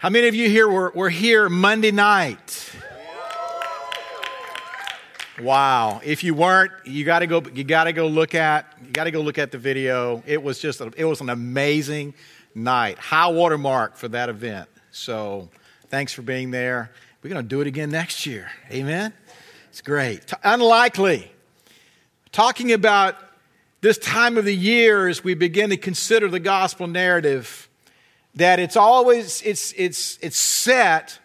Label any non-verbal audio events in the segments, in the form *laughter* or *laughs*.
How many of you here were, were here Monday night? Wow. If you weren't, you got to go you got to go look at you got to go look at the video. It was just a, it was an amazing night. High watermark for that event. So, thanks for being there. We're to do it again next year. Amen. It's great. T- unlikely. Talking about this time of the year as we begin to consider the gospel narrative that it's always it's it's it's set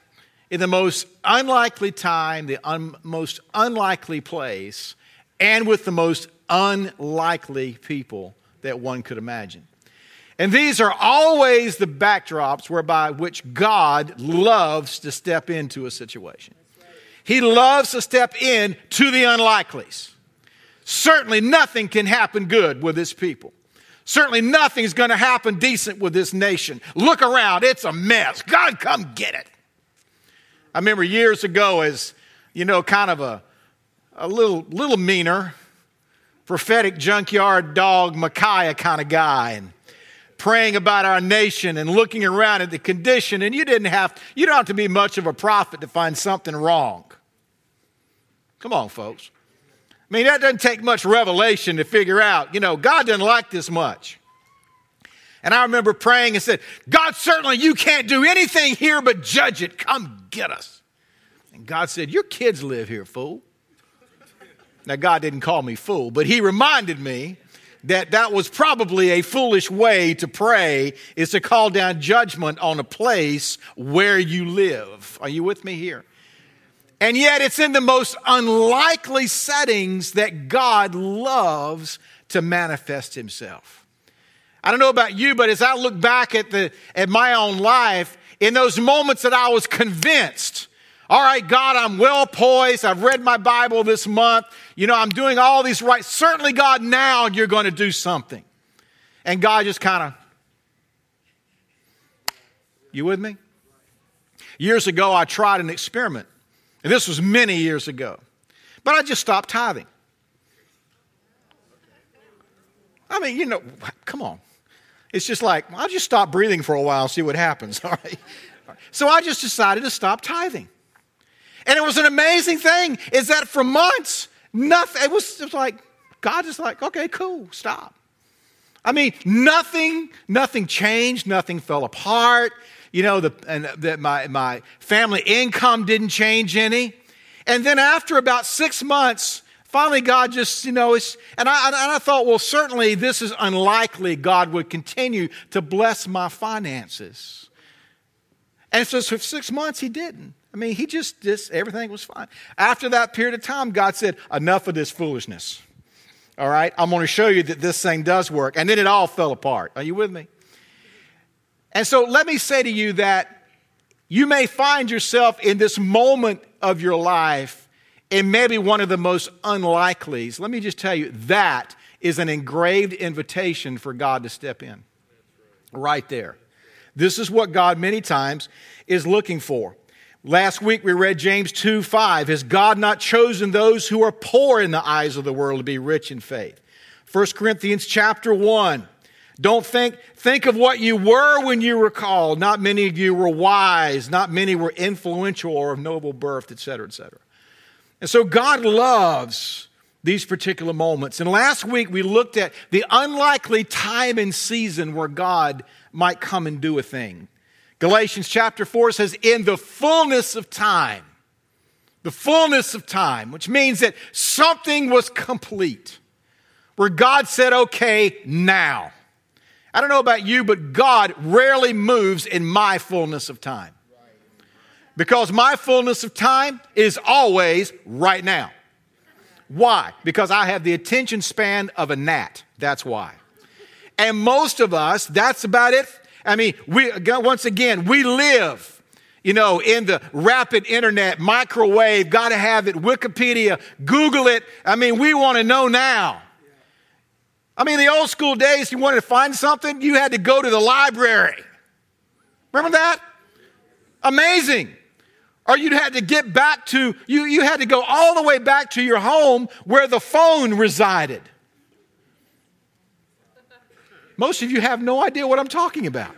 in the most unlikely time, the un, most unlikely place, and with the most unlikely people that one could imagine. And these are always the backdrops whereby which God loves to step into a situation. He loves to step in to the unlikelies. Certainly nothing can happen good with his people. Certainly nothing's going to happen decent with this nation. Look around, it's a mess. God, come get it. I remember years ago as, you know, kind of a, a little, little meaner, prophetic junkyard dog, Micaiah kind of guy, and praying about our nation and looking around at the condition, and you didn't have, you don't have to be much of a prophet to find something wrong. Come on, folks. I mean, that doesn't take much revelation to figure out, you know, God doesn't like this much. And I remember praying and said, God, certainly you can't do anything here but judge it. Come get us. And God said, Your kids live here, fool. Now, God didn't call me fool, but He reminded me that that was probably a foolish way to pray is to call down judgment on a place where you live. Are you with me here? And yet, it's in the most unlikely settings that God loves to manifest Himself. I don't know about you, but as I look back at, the, at my own life, in those moments that I was convinced, all right, God, I'm well poised. I've read my Bible this month. You know, I'm doing all these right. Certainly, God, now you're going to do something. And God just kind of, you with me? Years ago, I tried an experiment. And this was many years ago. But I just stopped tithing. I mean, you know, come on. It's just like, I'll just stop breathing for a while, see what happens. *laughs* All right. So I just decided to stop tithing. And it was an amazing thing, is that for months, nothing, it was, it was like, God is like, okay, cool, stop. I mean, nothing, nothing changed, nothing fell apart you know, the, and that my, my family income didn't change any. And then after about six months, finally God just, you know, and I, and I thought, well, certainly this is unlikely God would continue to bless my finances. And so for six months, he didn't. I mean, he just, just, everything was fine. After that period of time, God said, enough of this foolishness. All right, I'm going to show you that this thing does work. And then it all fell apart. Are you with me? And so let me say to you that you may find yourself in this moment of your life in maybe one of the most unlikelies. Let me just tell you that is an engraved invitation for God to step in. Right there. This is what God many times is looking for. Last week we read James 2 5. Has God not chosen those who are poor in the eyes of the world to be rich in faith? 1 Corinthians chapter 1. Don't think, think of what you were when you were called. Not many of you were wise. Not many were influential or of noble birth, etc., etc. And so God loves these particular moments. And last week we looked at the unlikely time and season where God might come and do a thing. Galatians chapter 4 says, in the fullness of time, the fullness of time, which means that something was complete, where God said, okay, now. I don't know about you, but God rarely moves in my fullness of time. Because my fullness of time is always right now. Why? Because I have the attention span of a gnat. That's why. And most of us, that's about it. I mean, we, once again, we live, you know, in the rapid internet, microwave, gotta have it, Wikipedia, Google it. I mean, we want to know now. I mean, the old school days, you wanted to find something, you had to go to the library. Remember that? Amazing. Or you had to get back to, you, you had to go all the way back to your home where the phone resided. Most of you have no idea what I'm talking about.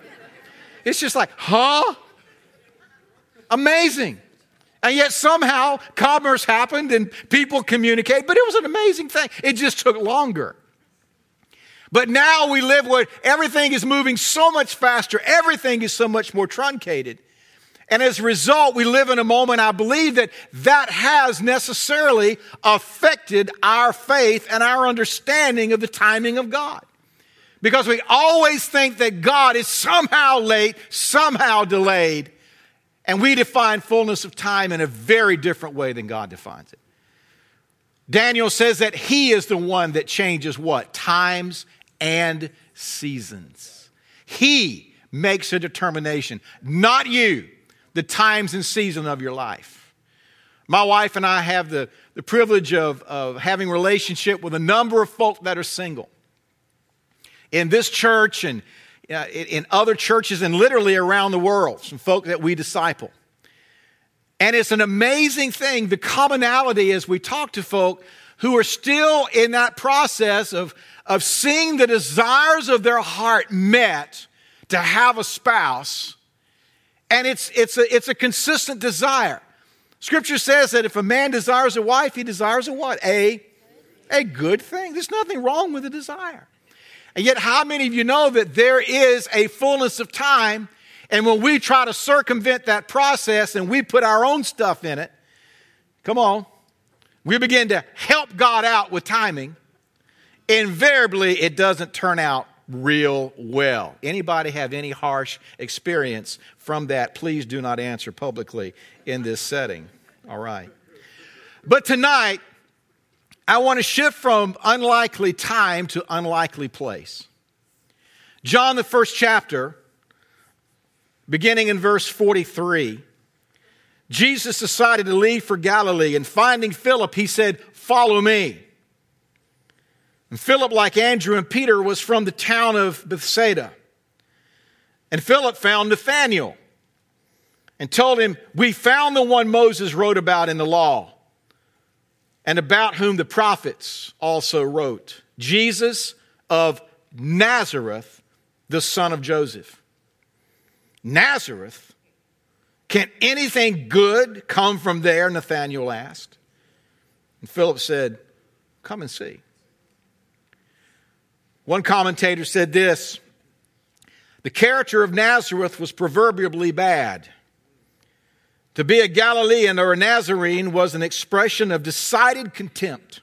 It's just like, huh? amazing. And yet somehow commerce happened and people communicate, but it was an amazing thing. It just took longer. But now we live where everything is moving so much faster, everything is so much more truncated. And as a result, we live in a moment, I believe that that has necessarily affected our faith and our understanding of the timing of God. Because we always think that God is somehow late, somehow delayed, and we define fullness of time in a very different way than God defines it. Daniel says that he is the one that changes what? Times and seasons. He makes a determination, not you, the times and season of your life. My wife and I have the, the privilege of, of having relationship with a number of folk that are single. In this church and uh, in other churches and literally around the world, some folk that we disciple. And it's an amazing thing, the commonality as we talk to folk who are still in that process of, of seeing the desires of their heart met to have a spouse. And it's, it's, a, it's a consistent desire. Scripture says that if a man desires a wife, he desires a what? A, a good thing. There's nothing wrong with a desire. And yet, how many of you know that there is a fullness of time? And when we try to circumvent that process and we put our own stuff in it, come on, we begin to help God out with timing invariably it doesn't turn out real well. Anybody have any harsh experience from that? Please do not answer publicly in this setting. All right. But tonight, I want to shift from unlikely time to unlikely place. John, the first chapter, beginning in verse 43, Jesus decided to leave for Galilee, and finding Philip, he said, Follow me. And Philip, like Andrew and Peter, was from the town of Bethsaida. And Philip found Nathanael and told him, We found the one Moses wrote about in the law, and about whom the prophets also wrote Jesus of Nazareth, the son of Joseph. Nazareth? Can anything good come from there? Nathanael asked. And Philip said, Come and see. One commentator said this The character of Nazareth was proverbially bad. To be a Galilean or a Nazarene was an expression of decided contempt.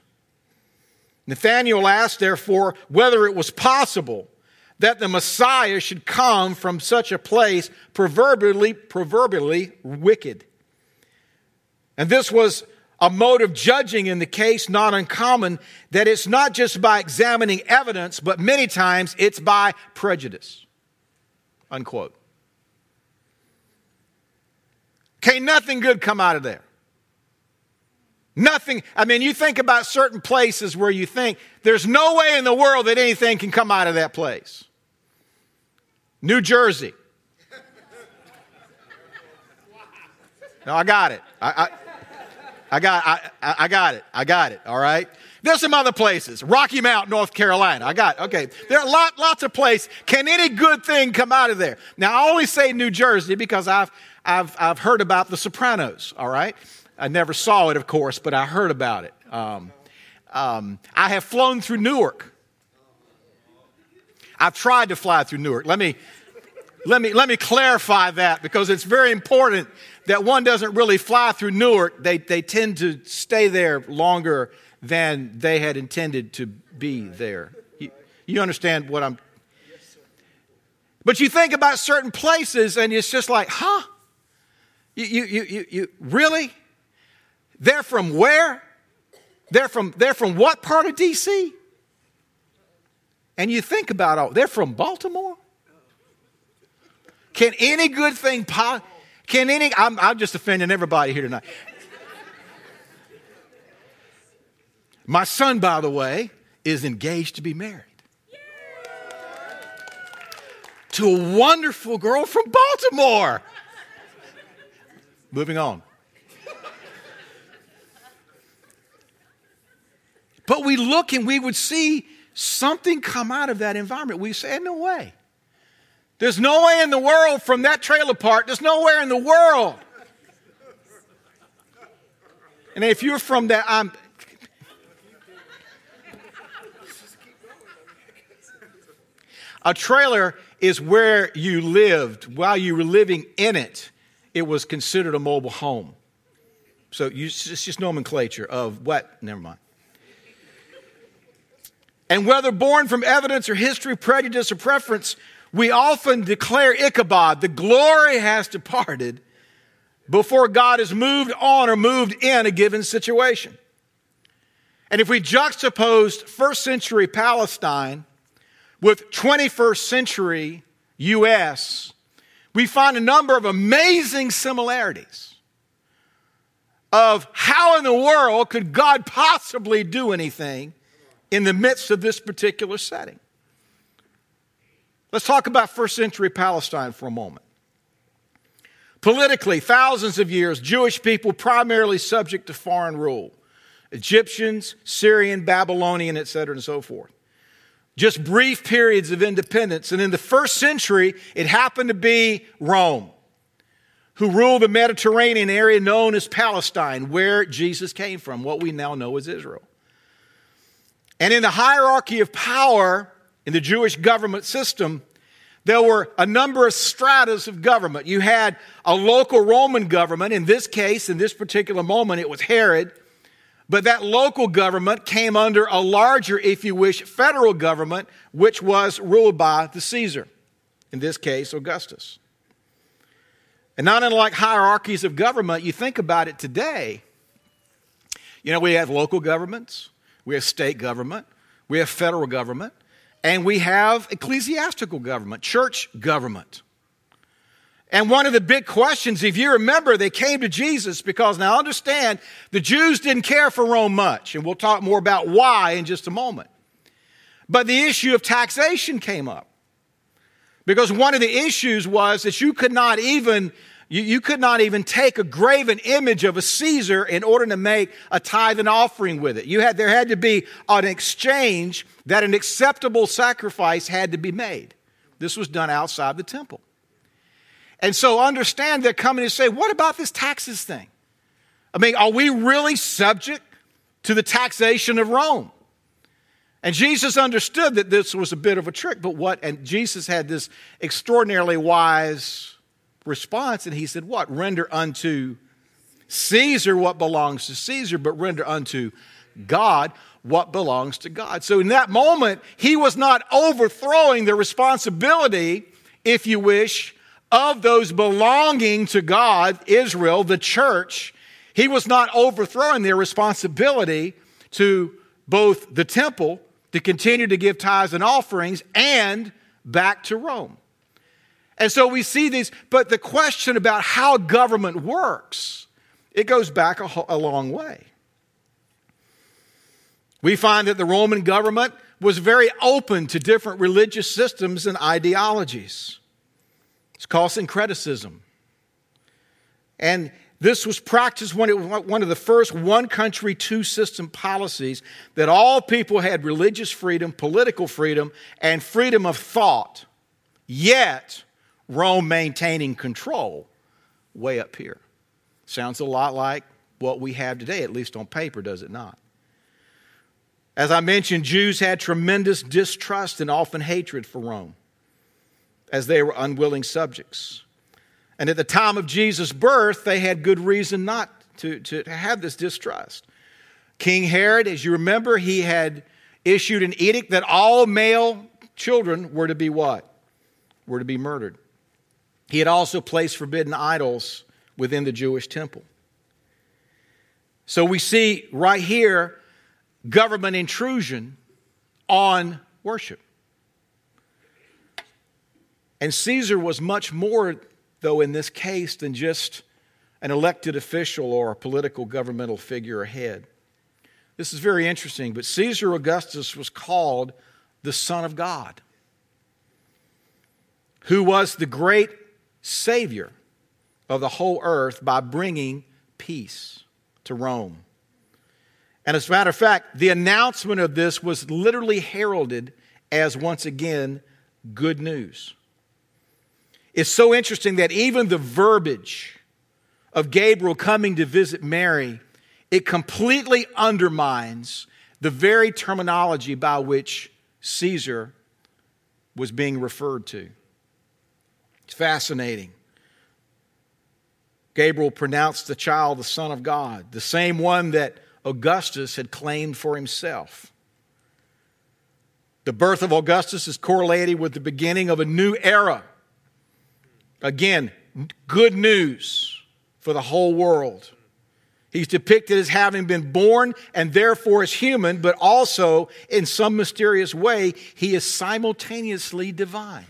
Nathanael asked, therefore, whether it was possible that the Messiah should come from such a place proverbially, proverbially wicked. And this was a mode of judging in the case not uncommon that it's not just by examining evidence, but many times it's by prejudice. Unquote. Can nothing good come out of there? Nothing. I mean, you think about certain places where you think there's no way in the world that anything can come out of that place. New Jersey. *laughs* No, I got it. I, I I got, I, I got it. I got it. All right. There's some other places. Rocky Mount, North Carolina. I got, okay. There are lot, lots of places. Can any good thing come out of there? Now, I only say New Jersey because I've, I've, I've heard about The Sopranos. All right. I never saw it, of course, but I heard about it. Um, um, I have flown through Newark. I've tried to fly through Newark. Let me, let me, let me clarify that because it's very important that one doesn't really fly through Newark. They, they tend to stay there longer than they had intended to be there. You, you understand what I'm. But you think about certain places and it's just like, huh? You, you, you, you, you really? They're from where? They're from, they're from what part of D.C.? And you think about, oh, they're from Baltimore? Can any good thing, po- can any, I'm, I'm just offending everybody here tonight. My son, by the way, is engaged to be married to a wonderful girl from Baltimore. Moving on. But we look and we would see something come out of that environment. We say, no way. There's no way in the world from that trailer park, there's nowhere in the world And if you're from that, I'm. A trailer is where you lived. While you were living in it, it was considered a mobile home. So you, it's just nomenclature of what? Never mind. And whether born from evidence or history, prejudice, or preference, we often declare Ichabod, the glory has departed, before God has moved on or moved in a given situation. And if we juxtaposed first century Palestine with 21st century U.S., we find a number of amazing similarities of how in the world could God possibly do anything in the midst of this particular setting. Let's talk about first century Palestine for a moment. Politically, thousands of years, Jewish people primarily subject to foreign rule Egyptians, Syrian, Babylonian, etc., and so forth. Just brief periods of independence. And in the first century, it happened to be Rome, who ruled the Mediterranean area known as Palestine, where Jesus came from, what we now know as Israel. And in the hierarchy of power in the Jewish government system, there were a number of stratas of government. You had a local Roman government. In this case, in this particular moment, it was Herod. But that local government came under a larger, if you wish, federal government, which was ruled by the Caesar, in this case, Augustus. And not unlike hierarchies of government, you think about it today. You know, we have local governments, we have state government, we have federal government, and we have ecclesiastical government, church government. And one of the big questions, if you remember, they came to Jesus because now understand the Jews didn't care for Rome much, and we'll talk more about why in just a moment. But the issue of taxation came up. Because one of the issues was that you could not even you, you, could not even take a graven image of a Caesar in order to make a tithe and offering with it. You had, there had to be an exchange that an acceptable sacrifice had to be made. This was done outside the temple. And so understand they're coming and say, what about this taxes thing? I mean, are we really subject to the taxation of Rome? And Jesus understood that this was a bit of a trick, but what? And Jesus had this extraordinarily wise response, and he said, What? Render unto Caesar what belongs to Caesar, but render unto God what belongs to God. So in that moment, he was not overthrowing the responsibility, if you wish, of those belonging to God, Israel, the church. He was not overthrowing their responsibility to both the temple to continue to give tithes and offerings and back to Rome. And so we see these, but the question about how government works, it goes back a, a long way. We find that the Roman government was very open to different religious systems and ideologies. It's called syncretism. And this was practiced when it was one of the first one country, two system policies that all people had religious freedom, political freedom, and freedom of thought. Yet, Rome maintaining control way up here. Sounds a lot like what we have today, at least on paper, does it not? As I mentioned, Jews had tremendous distrust and often hatred for Rome as they were unwilling subjects. And at the time of Jesus' birth, they had good reason not to, to, have this distrust. King Herod, as you remember, he had issued an edict that all male children were to be what? Were to be murdered. He had also placed forbidden idols within the Jewish temple. So we see right here government intrusion on worship. And Caesar was much more, though, in this case, than just an elected official or a political governmental figure ahead. This is very interesting, but Caesar Augustus was called the Son of God, who was the great Savior of the whole earth by bringing peace to Rome. And as a matter of fact, the announcement of this was literally heralded as once again good news. It's so interesting that even the verbiage of Gabriel coming to visit Mary it completely undermines the very terminology by which Caesar was being referred to. It's fascinating. Gabriel pronounced the child the Son of God, the same one that Augustus had claimed for himself. The birth of Augustus is correlated with the beginning of a new era. Again, good news for the whole world. He's depicted as having been born and therefore as human, but also in some mysterious way, he is simultaneously divine.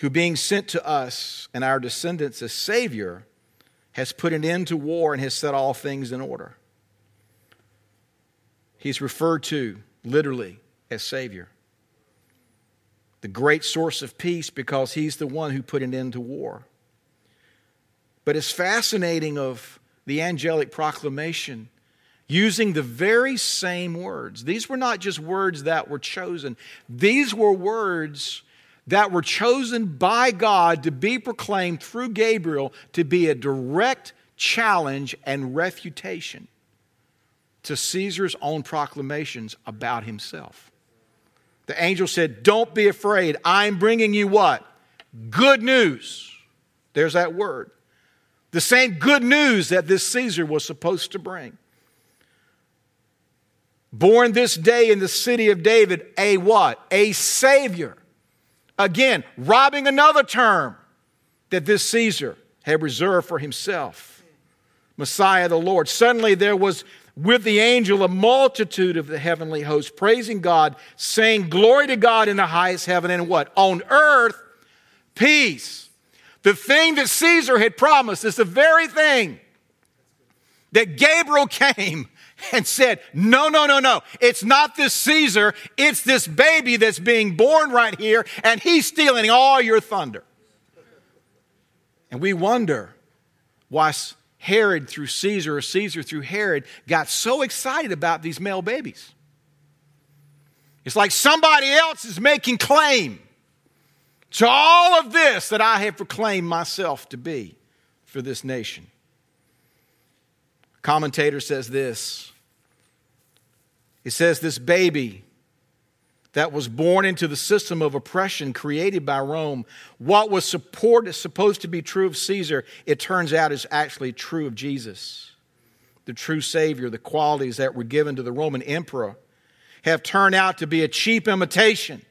Who, being sent to us and our descendants as Savior, has put an end to war and has set all things in order. He's referred to literally as Savior. The great source of peace because he's the one who put an end to war. But it's fascinating of the angelic proclamation using the very same words. These were not just words that were chosen, these were words that were chosen by God to be proclaimed through Gabriel to be a direct challenge and refutation to Caesar's own proclamations about himself. The angel said, Don't be afraid. I'm bringing you what? Good news. There's that word. The same good news that this Caesar was supposed to bring. Born this day in the city of David, a what? A Savior. Again, robbing another term that this Caesar had reserved for himself. Messiah the Lord. Suddenly there was with the angel a multitude of the heavenly host praising God, saying, Glory to God in the highest heaven, and what? On earth, peace the thing that Caesar had promised is the very thing that Gabriel *laughs* came and said, No, no, no, no. It's not this Caesar. It's this baby that's being born right here, and he's stealing all your thunder. And we wonder why Herod through Caesar or Caesar through Herod got so excited about these male babies. It's like somebody else is making claim to all of this that I have proclaimed myself to be for this nation. Commentator says this. It says, This baby that was born into the system of oppression created by Rome, what was support, supposed to be true of Caesar, it turns out is actually true of Jesus. The true Savior, the qualities that were given to the Roman emperor, have turned out to be a cheap imitation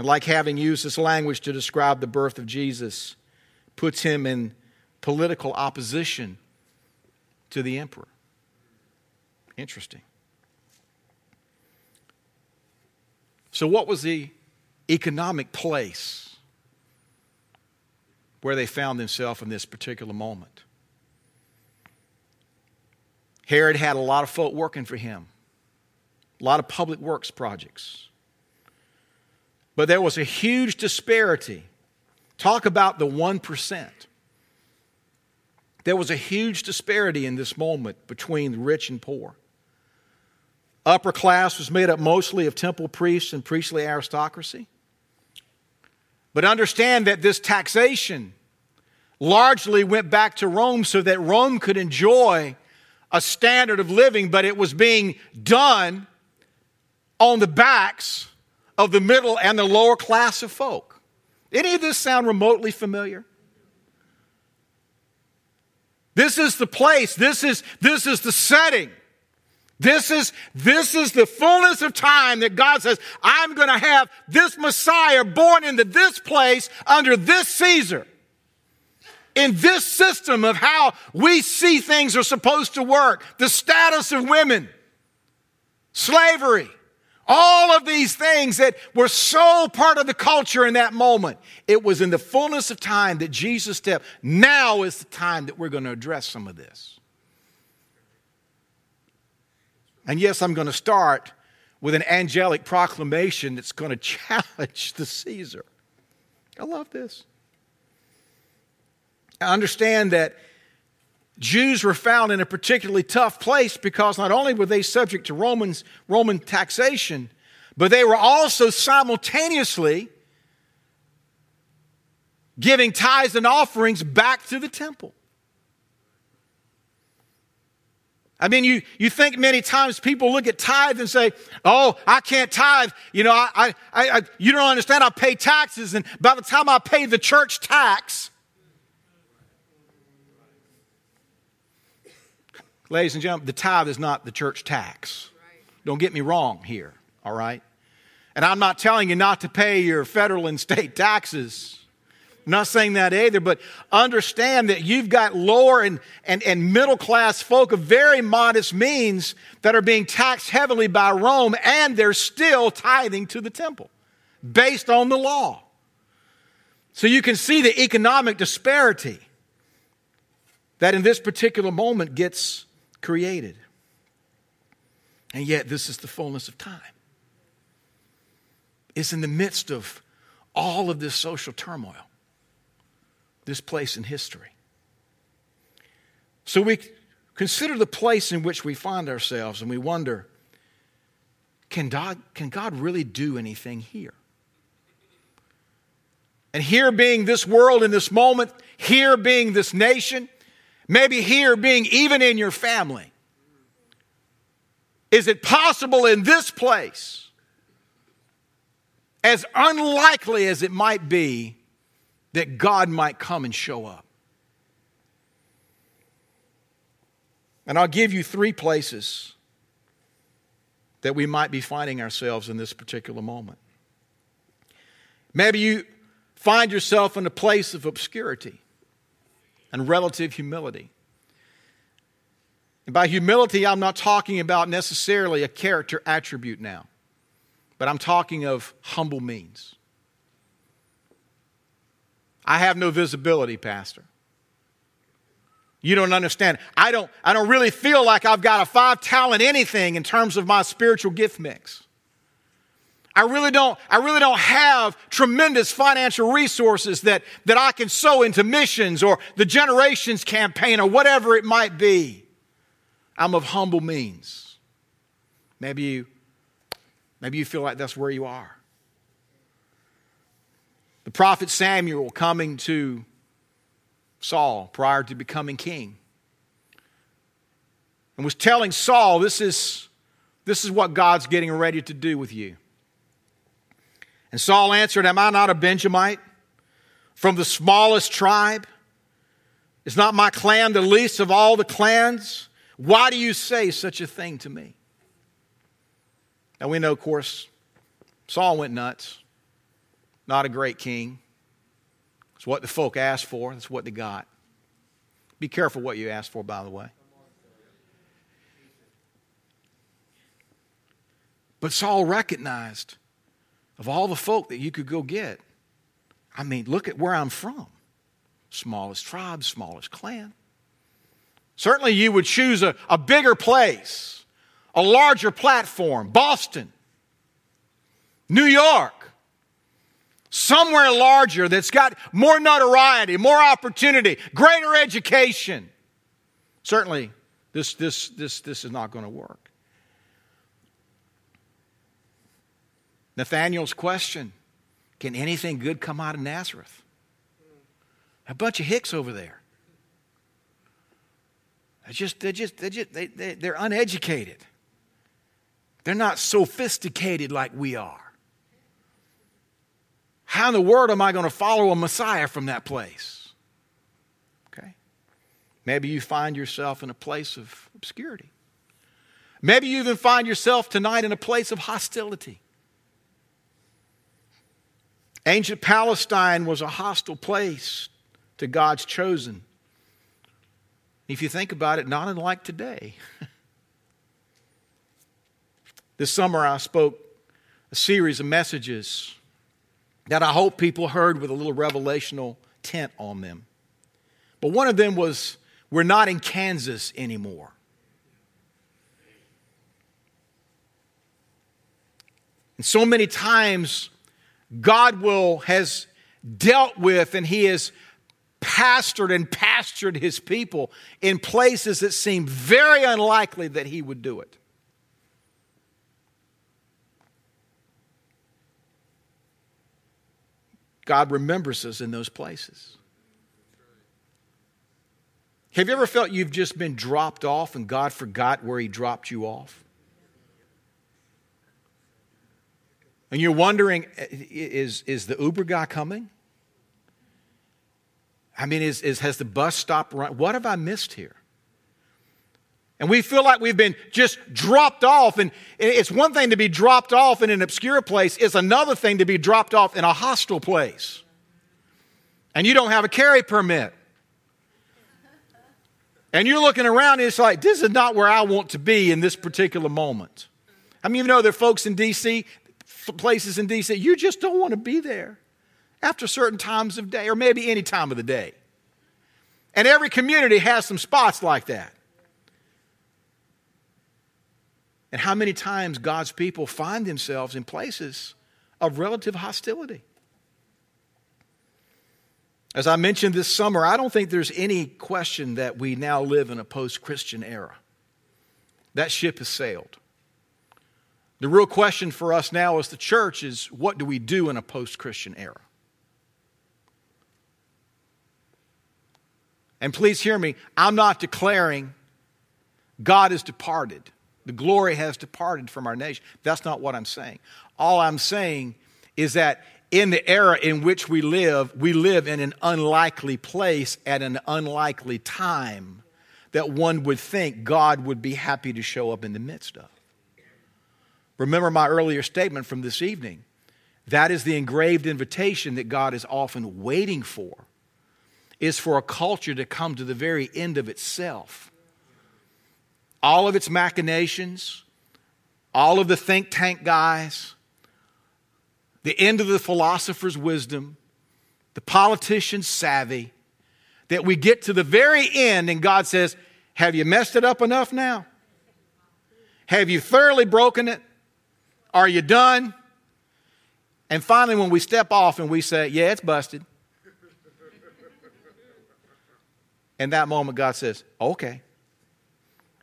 and like having used this language to describe the birth of Jesus, puts him in political opposition to the emperor. Interesting. So, what was the economic place where they found themselves in this particular moment? Herod had a lot of folk working for him, a lot of public works projects. But there was a huge disparity. Talk about the 1%. There was a huge disparity in this moment between the rich and poor. Upper class was made up mostly of temple priests and priestly aristocracy. But understand that this taxation largely went back to Rome so that Rome could enjoy a standard of living, but it was being done on the backs of the middle and the lower class of folk. Any of this sound remotely familiar? This is the place, this is, this is the setting. This is, this is the fullness of time that God says, I'm going to have this Messiah born into this place under this Caesar. In this system of how we see things are supposed to work, the status of women, slavery, all of these things that were so part of the culture in that moment. It was in the fullness of time that Jesus stepped. Now is the time that we're going to address some of this. And yes, I'm going to start with an angelic proclamation that's going *laughs* to challenge the Caesar. I love this. I understand that Jews were found in a particularly tough place because not only were they subject to Romans, Roman taxation, but they were also simultaneously giving tithes and offerings back to the temple. I mean, you, you think many times people look at tithe and say, Oh, I can't tithe. You know, I, I, I, you don't understand. I pay taxes. And by the time I pay the church tax, ladies and gentlemen, the tithe is not the church tax. Don't get me wrong here, all right? And I'm not telling you not to pay your federal and state taxes. I'm not saying that either, but understand that you've got lower and, and, and middle class folk of very modest means that are being taxed heavily by Rome, and they're still tithing to the temple based on the law. So you can see the economic disparity that in this particular moment gets created. And yet, this is the fullness of time. It's in the midst of all of this social turmoil this place in history. So we consider the place in which we find ourselves and we wonder can God, can God really do anything here? And here being this world in this moment, here being this nation, maybe here being even in your family. Is it possible in this place, as unlikely as it might be, that God might come and show up. And I'll give you three places that we might be finding ourselves in this particular moment. Maybe you find yourself in a place of obscurity and relative humility. And by humility, I'm not talking about necessarily a character attribute now, but I'm talking of humble means. I have no visibility, Pastor. You don't understand. I don't, I don't really feel like I've got a five talent anything in terms of my spiritual gift mix. I really don't, I really don't have tremendous financial resources that, that I can sow into missions or the generations campaign or whatever it might be. I'm of humble means. Maybe you, maybe you feel like that's where you are. The prophet Samuel coming to Saul prior to becoming king and was telling Saul, This is, this is what God's getting ready to do with you. And Saul answered, Am I not a Benjamite from the smallest tribe? Is not my clan the least of all the clans? Why do you say such a thing to me? Now we know, of course, Saul went nuts not a great king. It's what the folk asked for, that's what they got. Be careful what you ask for, by the way. But Saul recognized of all the folk that you could go get, I mean, look at where I'm from. Smallest tribe, smallest clan. Certainly, you would choose a, a bigger place, a larger platform, Boston, New York, somewhere larger that's got more notoriety, more opportunity, greater education. Certainly, this, this, this, this is not going to work. Nathanael's question Can anything good come out of Nazareth? A bunch of hicks over there. They're just, they're just, they're, just they, they, they're uneducated. They're not sophisticated like we are. How in the world am I going to follow a Messiah from that place? Okay. Maybe you find yourself in a place of obscurity. Maybe you even find yourself tonight in a place of hostility. Ancient Palestine was a hostile place to God's chosen. If you think about it, not unlike today. *laughs* this summer, I spoke a series of messages that I hope people heard with a little revelational tint on them. But one of them was, We're not in Kansas anymore. And so many times, God will has dealt with and He has pastored and pastured His people in places that seem very unlikely that He would do it. God remembers us in those places. Have you ever felt you've just been dropped off and God forgot where He dropped you off? And you're wondering eh, is, is the Uber guy coming? I mean, is, is, has the bus stopped running? What have I missed here? And we feel like we've been just dropped off. And it's one thing to be dropped off in an obscure place, it's another thing to be dropped off in a hostile place. And you don't have a carry permit. And you're looking around and it's like, this is not where I want to be in this particular moment. I mean, you know, there are folks in D.C., places in D.C., you just don't want to be there after certain times of day, or maybe any time of the day. And every community has some spots like that. And how many times God's people find themselves in places of relative hostility? As I mentioned this summer, I don't think there's any question that we now live in a post Christian era. That ship has sailed. The real question for us now as the church is what do we do in a post Christian era? And please hear me, I'm not declaring God has departed. The glory has departed from our nation. That's not what I'm saying. All I'm saying is that in the era in which we live, we live in an unlikely place at an unlikely time that one would think God would be happy to show up in the midst of. Remember my earlier statement from this evening. That is the engraved invitation that God is often waiting for is for a culture to come to the very end of itself. All of its machinations, all of the think tank guys, the end of the philosopher's wisdom, the politician's savvy, that we get to the very end and God says, Have you messed it up enough now? Have you thoroughly broken it? Are you done? And finally, when we step off and we say, Yeah, it's busted. In that moment, God says, Okay.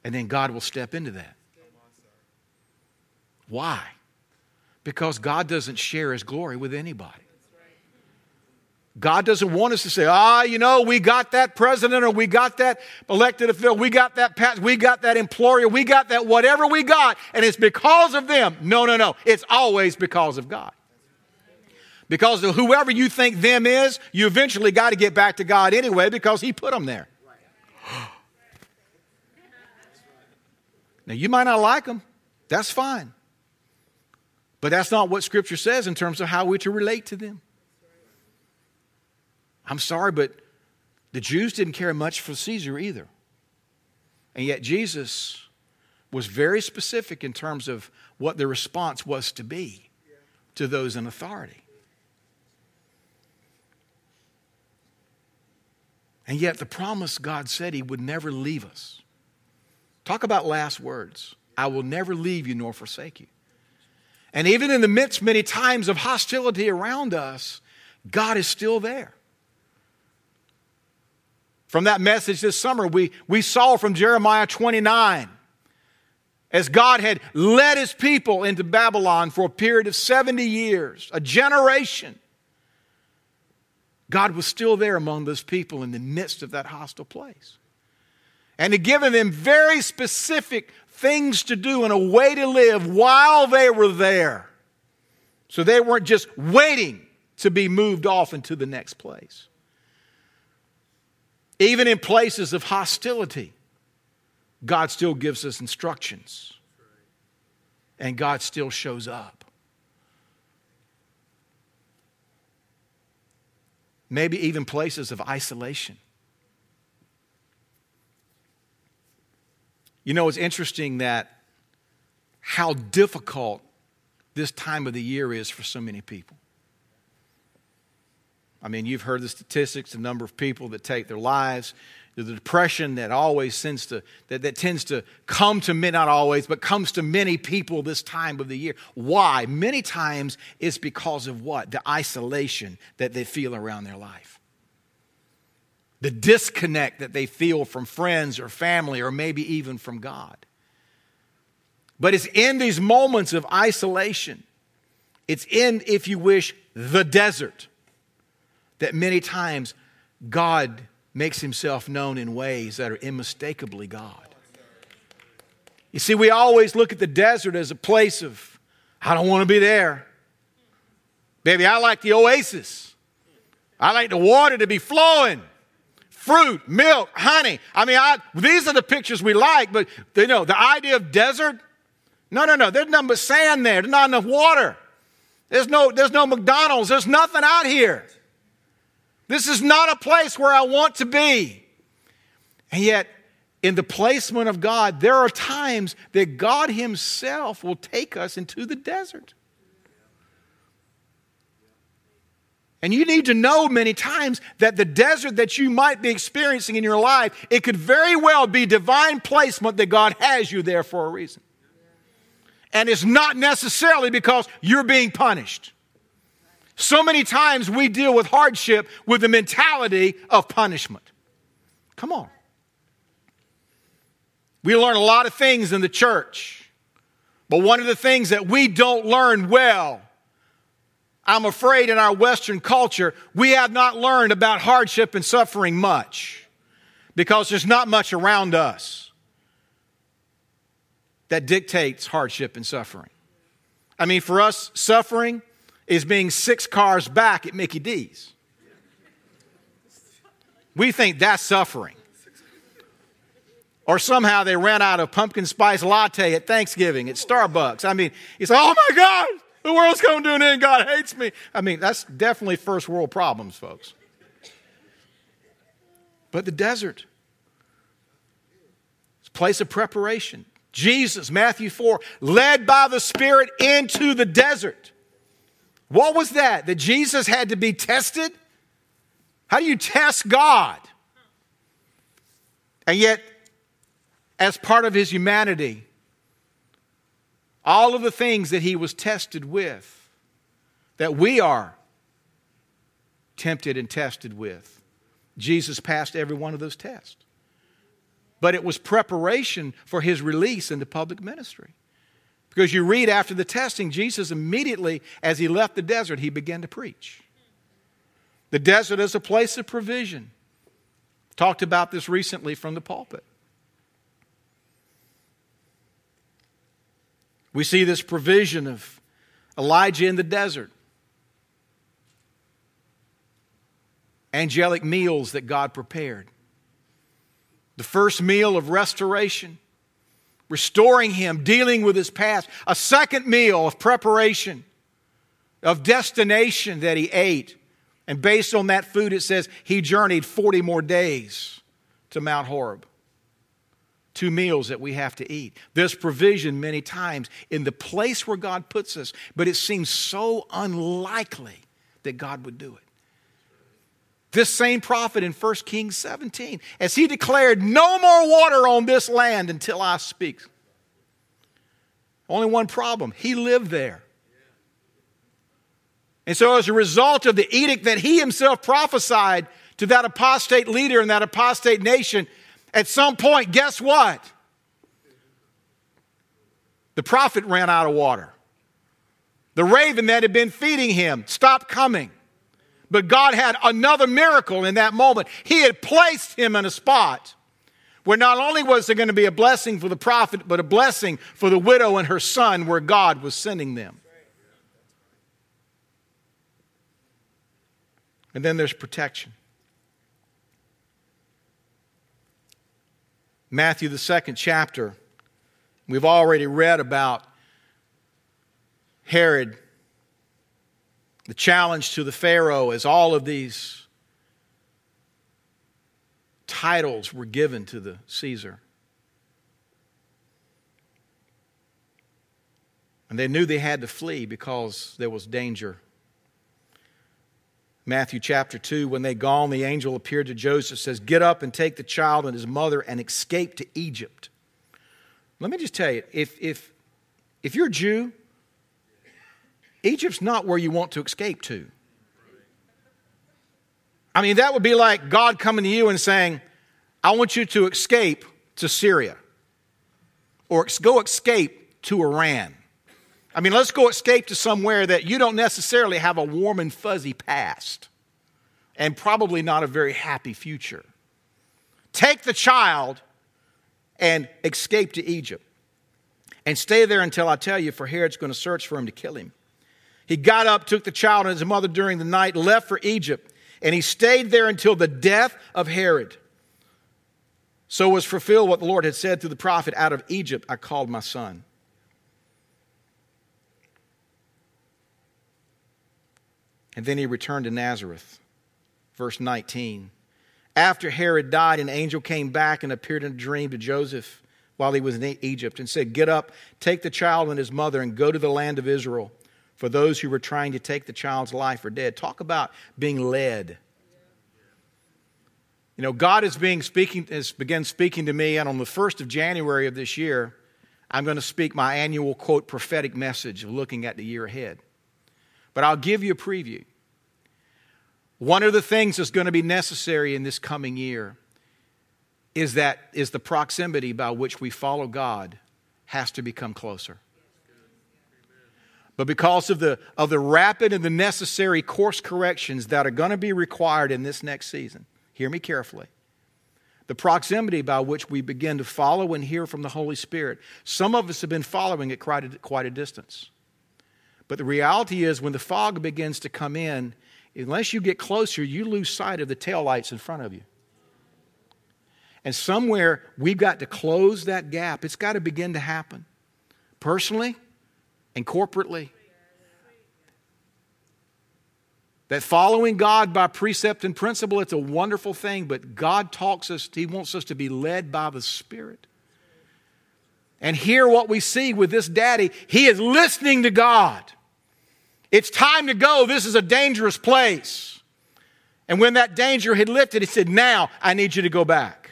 And then God will step into that. Why? Because God doesn't share his glory with anybody. God doesn't want us to say, ah, you know, we got that president or we got that elected official, we got that pat, we got that employer, we got that whatever we got, and it's because of them. No, no, no. It's always because of God. Because whoever you think them is, you eventually got to get back to God anyway because He put them there. Now, you might not like them. That's fine. But that's not what Scripture says in terms of how we're to relate to them. I'm sorry, but the Jews didn't care much for Caesar either. And yet Jesus was very specific in terms of what the response was to be to those in authority. And yet, the promise God said He would never leave us. Talk about last words I will never leave you nor forsake you. And even in the midst, many times, of hostility around us, God is still there. From that message this summer, we, we saw from Jeremiah 29 as God had led his people into Babylon for a period of 70 years, a generation. God was still there among those people in the midst of that hostile place. And had given them very specific things to do and a way to live while they were there. So they weren't just waiting to be moved off into the next place. Even in places of hostility, God still gives us instructions. And God still shows up. Maybe even places of isolation. You know, it's interesting that how difficult this time of the year is for so many people. I mean, you've heard the statistics, the number of people that take their lives, the depression that always tends to that, that tends to come to many, not always, but comes to many people this time of the year. Why? Many times it's because of what? The isolation that they feel around their life the disconnect that they feel from friends or family or maybe even from God. But it's in these moments of isolation, it's in, if you wish, the desert, that many times God makes himself known in ways that are unmistakably God. You see, we always look at the desert as a place of, I don't want to be there. Baby, I like the oasis. I like the water to be flowing. Fruit, milk, honey. I mean, I, these are the pictures we like, but you know, the idea of desert, no, no, no. There's nothing but sand there. There's not enough water. There's no, there's no McDonald's. There's nothing out here. This is not a place where I want to be. And yet, in the placement of God, there are times that God Himself will take us into the desert. And you need to know many times that the desert that you might be experiencing in your life, it could very well be divine placement that God has you there for a reason. And it's not necessarily because you're being punished. So many times we deal with hardship with the mentality of punishment. Come on. We learn a lot of things in the church, but one of the things that we don't learn well, I'm afraid in our Western culture, we have not learned about hardship and suffering much because there's not much around us that dictates hardship and suffering. I mean, for us, suffering is being six cars back at Mickey D's. We think that's suffering. Or somehow they ran out of pumpkin spice latte at Thanksgiving at Starbucks. I mean, it's like, oh my God, the world's coming to an end. God hates me. I mean, that's definitely first world problems, folks. But the desert, it's a place of preparation. Jesus, Matthew 4, led by the Spirit into the desert. What was that? That Jesus had to be tested? How do you test God? And yet, as part of his humanity, all of the things that he was tested with, that we are tempted and tested with, Jesus passed every one of those tests. But it was preparation for his release into public ministry. Because you read after the testing, Jesus immediately, as he left the desert, he began to preach. The desert is a place of provision. Talked about this recently from the pulpit. We see this provision of Elijah in the desert, angelic meals that God prepared, the first meal of restoration restoring him, dealing with his past. A second meal of preparation, of destination that he ate. And based on that food, it says he journeyed 40 more days to Mount Horeb. Two meals that we have to eat. There's provision many times in the place where God puts us, but it seems so unlikely that God would do it. This same prophet in 1 Kings 17, as he declared, No more water on this land until I speak. Only one problem he lived there. And so, as a result of the edict that he himself prophesied to that apostate leader and that apostate nation, at some point, guess what? The prophet ran out of water. The raven that had been feeding him stopped coming. But God had another miracle in that moment. He had placed him in a spot where not only was there going to be a blessing for the prophet, but a blessing for the widow and her son where God was sending them. And then there's protection. Matthew, the second chapter, we've already read about Herod the challenge to the Pharaoh as all of these titles were given to the Caesar. And they knew they had to flee because there was danger. Matthew chapter 2, when they gone, the angel appeared to Joseph, says, Get up and take the child and his mother and escape to Egypt. Let me just tell you, if, if, if you're a Jew Egypt's not where you want to escape to. I mean, that would be like God coming to you and saying, I want you to escape to Syria or go escape to Iran. I mean, let's go escape to somewhere that you don't necessarily have a warm and fuzzy past. and probably not a very happy future. Take the child and escape to Egypt and stay there until I tell you, for Herod's going to search for him to kill him. He got up, took the child and his mother during the night, left for Egypt, and he stayed there until the death of Herod. So was fulfilled what the Lord had said through the prophet Out of Egypt I called my son. And then he returned to Nazareth. Verse 19. After Herod died, an angel came back and appeared in a dream to Joseph while he was in Egypt and said, Get up, take the child and his mother, and go to the land of Israel. For those who were trying to take the child's life are dead. Talk about being led. You know, God is being speaking has begun speaking to me, and on the first of January of this year, I'm going to speak my annual quote prophetic message of looking at the year ahead. But I'll give you a preview. One of the things that's going to be necessary in this coming year is that is the proximity by which we follow God has to become closer. But because of the, of the rapid and the necessary course corrections that are going to be required in this next season, Hear me carefully. The proximity by which we begin to follow and hear from the Holy Spirit. Some of us have been following at quite a, quite a distance. But the reality is, when the fog begins to come in, unless you get closer, you lose sight of the taillights in front of you. And somewhere we've got to close that gap. It's got to begin to happen personally and corporately. That following God by precept and principle, it's a wonderful thing, but God talks us, He wants us to be led by the Spirit. And here, what we see with this daddy, he is listening to God. It's time to go. This is a dangerous place. And when that danger had lifted, he said, Now I need you to go back.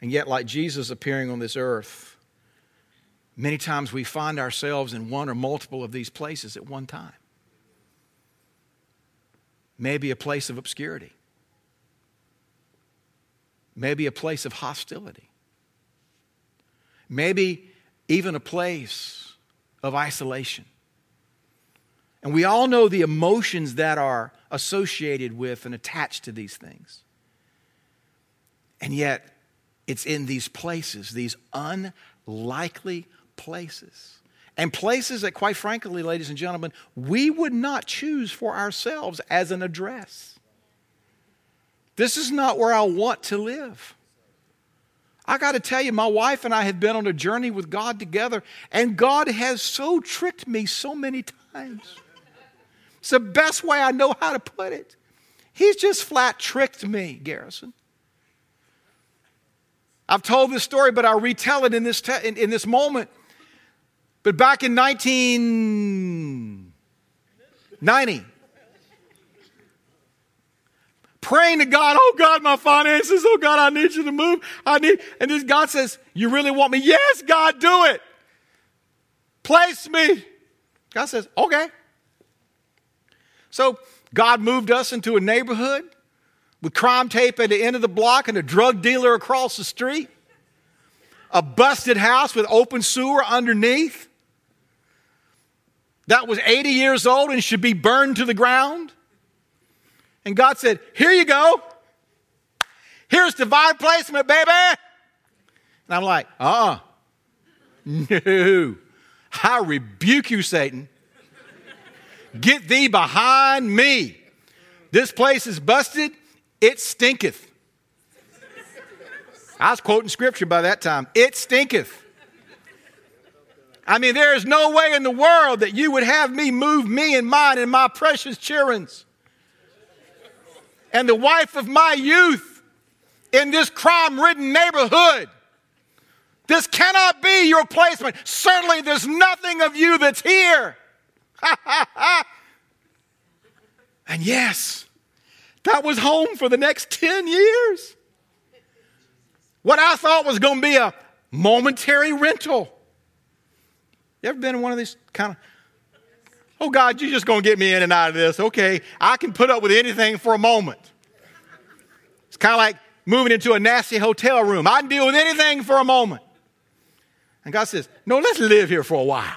And yet, like Jesus appearing on this earth, Many times we find ourselves in one or multiple of these places at one time. Maybe a place of obscurity, maybe a place of hostility, maybe even a place of isolation. And we all know the emotions that are associated with and attached to these things. And yet, it's in these places, these unlikely places. And places that, quite frankly, ladies and gentlemen, we would not choose for ourselves as an address. This is not where I want to live. I got to tell you, my wife and I have been on a journey with God together, and God has so tricked me so many times. It's the best way I know how to put it. He's just flat tricked me, Garrison. I've told this story, but I'll retell it in this, te- in, in this moment. But back in 1990, praying to God, oh God, my finances, oh God, I need you to move. I need, and this God says, You really want me? Yes, God, do it. Place me. God says, Okay. So God moved us into a neighborhood with crime tape at the end of the block and a drug dealer across the street, a busted house with open sewer underneath that was 80 years old and should be burned to the ground. And God said, Here you go. Here's divine placement, baby. And I'm like, uh uh-uh. uh No. I rebuke you, Satan. Get thee behind me. This place is busted. It stinketh. I was quoting scripture by that time. It stinketh. I mean, there is no way in the world that you would have me move me and mine and my precious children's and the wife of my youth in this crime ridden neighborhood. This cannot be your placement. Certainly, there's nothing of you that's here. *laughs* and yes, that was home for the next 10 years. What I thought was going to be a momentary rental you ever been in one of these kind of, oh God, you're just going to get me in and out of this. Okay, I can put up with anything for a moment. It's kind of like moving into a nasty hotel room. I can deal with anything for a moment. And God says, no, let's live here for a while.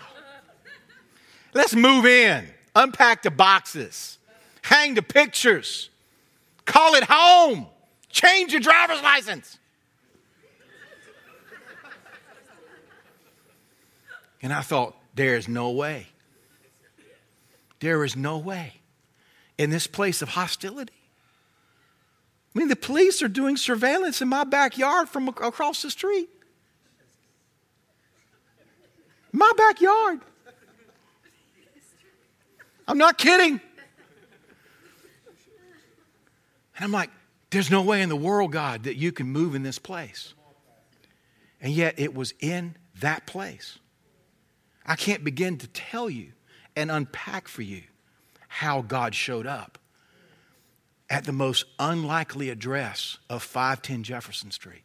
Let's move in, unpack the boxes, hang the pictures, call it home, change your driver's license. And I thought, there is no way. There is no way in this place of hostility. I mean, the police are doing surveillance in my backyard from across the street. My backyard. I'm not kidding. And I'm like, there's no way in the world, God, that you can move in this place. And yet it was in that place. I can't begin to tell you and unpack for you how God showed up at the most unlikely address of 510 Jefferson Street.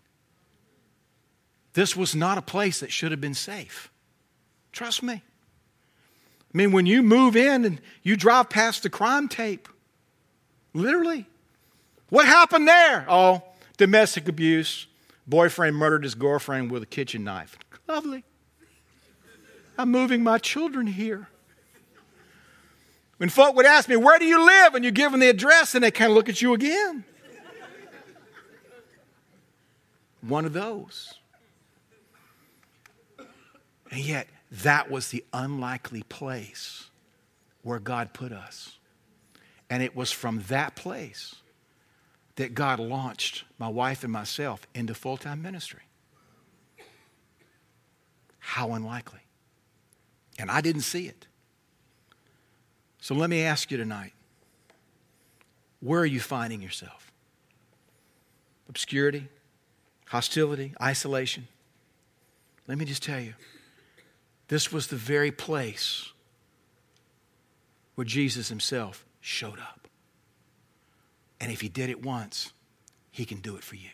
This was not a place that should have been safe. Trust me. I mean, when you move in and you drive past the crime tape, literally, what happened there? Oh, domestic abuse. Boyfriend murdered his girlfriend with a kitchen knife. Lovely. I'm moving my children here. When folk would ask me, Where do you live? and you give them the address, and they kind of look at you again. One of those. And yet, that was the unlikely place where God put us. And it was from that place that God launched my wife and myself into full time ministry. How unlikely. And I didn't see it. So let me ask you tonight where are you finding yourself? Obscurity, hostility, isolation. Let me just tell you this was the very place where Jesus himself showed up. And if he did it once, he can do it for you.